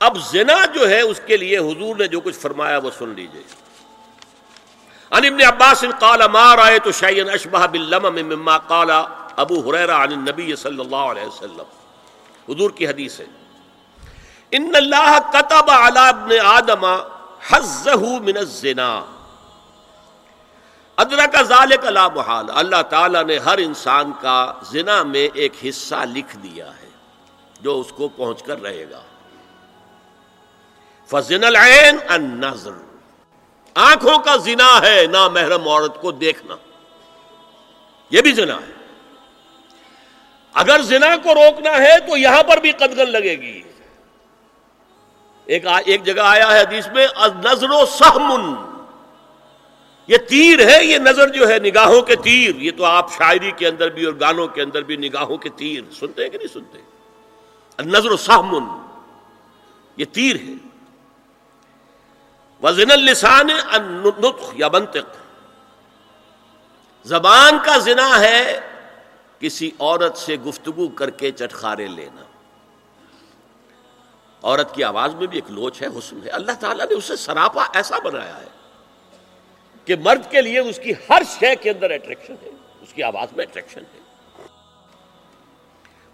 اب زنا جو ہے اس کے لیے حضور نے جو کچھ فرمایا وہ سن لیجیے۔ ان ابن عباس قال ما رأيت شيئا اشبه باللمم مما قال ابو هريره عن النبي صلی اللہ علیہ وسلم۔ حضور کی حدیث ہے۔ ان اللہ كتب على ابن آدم حظه من الزنا۔ ادرک ذالک لا محال۔ اللہ تعالیٰ نے ہر انسان کا زنا میں ایک حصہ لکھ دیا ہے جو اس کو پہنچ کر رہے گا۔ فضن العین النظر۔ آنکھوں کا زنا ہے نا محرم عورت کو دیکھنا۔ یہ بھی زنا ہے۔ اگر زنا کو روکنا ہے تو یہاں پر بھی قدغن لگے گی۔ ایک ایک جگہ آیا ہے حدیث میں نظر و سہمن یہ تیر ہے، یہ نظر جو ہے، نگاہوں کے تیر۔ یہ تو آپ شاعری کے اندر بھی اور گانوں کے اندر بھی نگاہوں کے تیر۔ سنتے ہیں کہ نہیں سنتے؟ نظر و سہمن یہ تیر ہے۔ وزن السان یا منطق۔ زبان کا زنا ہے کسی عورت سے گفتگو کر کے چٹخارے لینا۔ عورت کی آواز میں بھی ایک لوچ ہے، حسن ہے۔ اللہ تعالیٰ نے اسے سراپا ایسا بنایا ہے کہ مرد کے لیے اس کی ہر شے کے اندر اٹریکشن ہے، اس کی آواز میں اٹریکشن ہے۔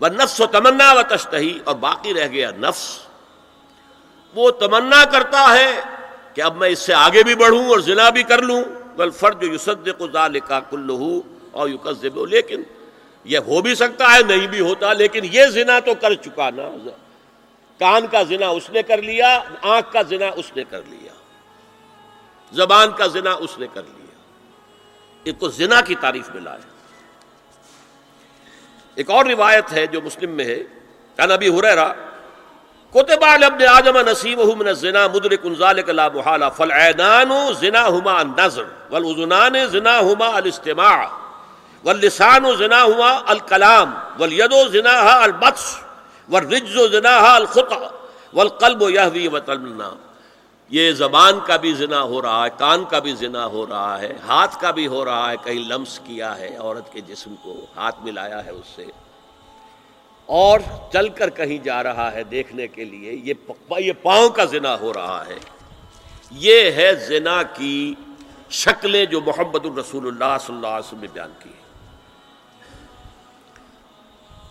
وہ نفس و تمنا و تشتہی اور باقی رہ گیا نفس۔ وہ تمنا کرتا ہے کہ اب میں اس سے آگے بھی بڑھوں اور زنا بھی کر لوں۔ بل فرد یوسد کو کلو اور یوکزب لیکن یہ ہو بھی سکتا ہے، نہیں بھی ہوتا، لیکن یہ زنا تو کر چکا نا۔ کان کا زنا اس نے کر لیا، آنکھ کا زنا اس نے کر لیا۔ زبان کا زنا اس نے کر لیا۔ ایک کو زنا کی تعریف میں لایا ایک اور روایت ہے جو مسلم میں ہے۔ نبی ہریرا کوتبا ابن آدم نصیب من الزنا مدرک ذلك لا محالہ فالعینان زناهما النظر والاذنان زناهما الاستماع واللسان زناهما الكلام واليد زناها البطش والرجز زناها الخطا والقلب يهوي وتمنى یہ زبان کا بھی زنا ہو رہا ہے، کان کا بھی زنا ہو رہا ہے، ہاتھ کا بھی ہو رہا ہے، کہیں لمس کیا ہے، عورت کے جسم کو ہاتھ ملایا ہے اس سے۔ اور چل کر کہیں جا رہا ہے دیکھنے کے لیے، یہ پاؤں کا زنا ہو رہا ہے۔ یہ ہے زنا کی شکلیں جو محمد الرسول اللہ صلی اللہ علیہ وسلم نے بیان کی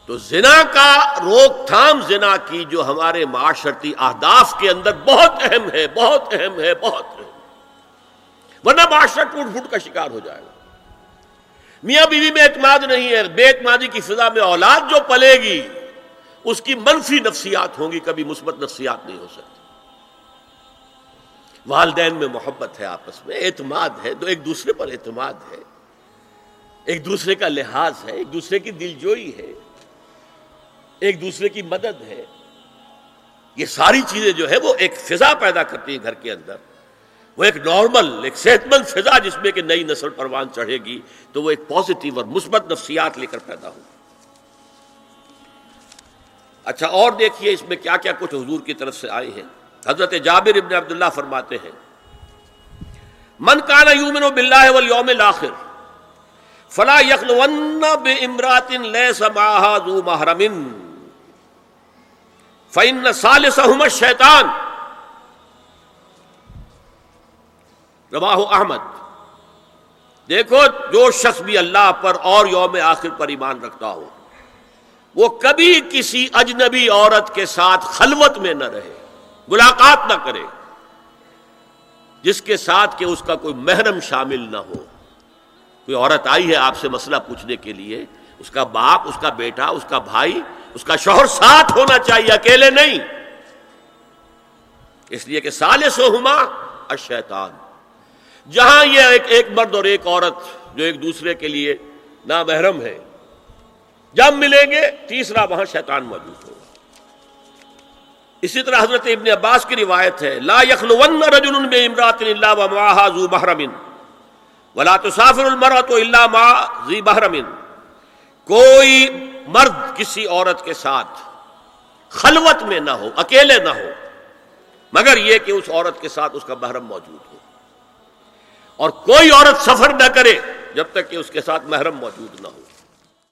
تو زنا کا روک تھام زنا کی جو ہمارے معاشرتی اہداف کے اندر بہت اہم ہے، بہت اہم ہے، بہت اہم۔ ورنہ معاشرہ ٹوٹ پھوٹ کا شکار ہو جائے گا۔ میاں بیوی میں اعتماد نہیں ہے، بے اعتمادی کی فضا میں اولاد جو پلے گی، اس کی منفی نفسیات ہوں گی، کبھی مثبت نفسیات نہیں ہو سکتی۔ والدین میں محبت ہے آپس میں، اعتماد ہے تو ایک دوسرے پر اعتماد ہے۔ ایک دوسرے کا لحاظ ہے، ایک دوسرے کی دل جوئی ہے۔ ایک دوسرے کی مدد ہے۔ یہ ساری چیزیں جو ہے، وہ ایک فضا پیدا کرتی ہیں گھر کے اندر۔ وہ ایک نارمل، ایک صحت مند فضا جس میں کہ نئی نسل پروان چڑھے گی، تو وہ ایک پازیٹیو اور مثبت نفسیات لے کر پیدا ہو۔ اچھا اور دیکھیے اس میں کیا کیا کچھ حضور کی طرف سے آئے ہیں۔ حضرت جابر ابن عبداللہ فرماتے ہیں، من کانا یومن باللہ والیوم الاخر فلا یخلون بے امرات لیس معها ذو محرم فإن ثالثهما الشیطان رواہ احمد۔ دیکھو جو شخص بھی اللہ پر اور یوم آخر پر ایمان رکھتا ہو، وہ کبھی کسی اجنبی عورت کے ساتھ خلوت میں نہ رہے، ملاقات نہ کرے، جس کے ساتھ کہ اس کا کوئی محرم شامل نہ ہو۔ کوئی عورت آئی ہے آپ سے مسئلہ پوچھنے کے لیے، اس کا باپ، اس کا بیٹا، اس کا بھائی، اس کا شوہر ساتھ ہونا چاہیے، اکیلے نہیں۔ اس لیے کہ سال سو ہما اشیتان جہاں یہ ایک ایک مرد اور ایک عورت جو ایک دوسرے کے لیے نامحرم ہے، جب ملیں گے، تیسرا وہاں شیطان موجود ہوگا۔ اسی طرح حضرت ابن عباس کی روایت ہے، لا یخلون رجل بے امرات الا ومعها ذو محرم ولا تسافر المرأة الا مع ذی محرم کوئی مرد کسی عورت کے ساتھ خلوت میں نہ ہو، اکیلے نہ ہو، مگر یہ کہ اس عورت کے ساتھ اس کا محرم موجود ہو۔ اور کوئی عورت سفر نہ کرے جب تک کہ اس کے ساتھ محرم موجود نہ ہو۔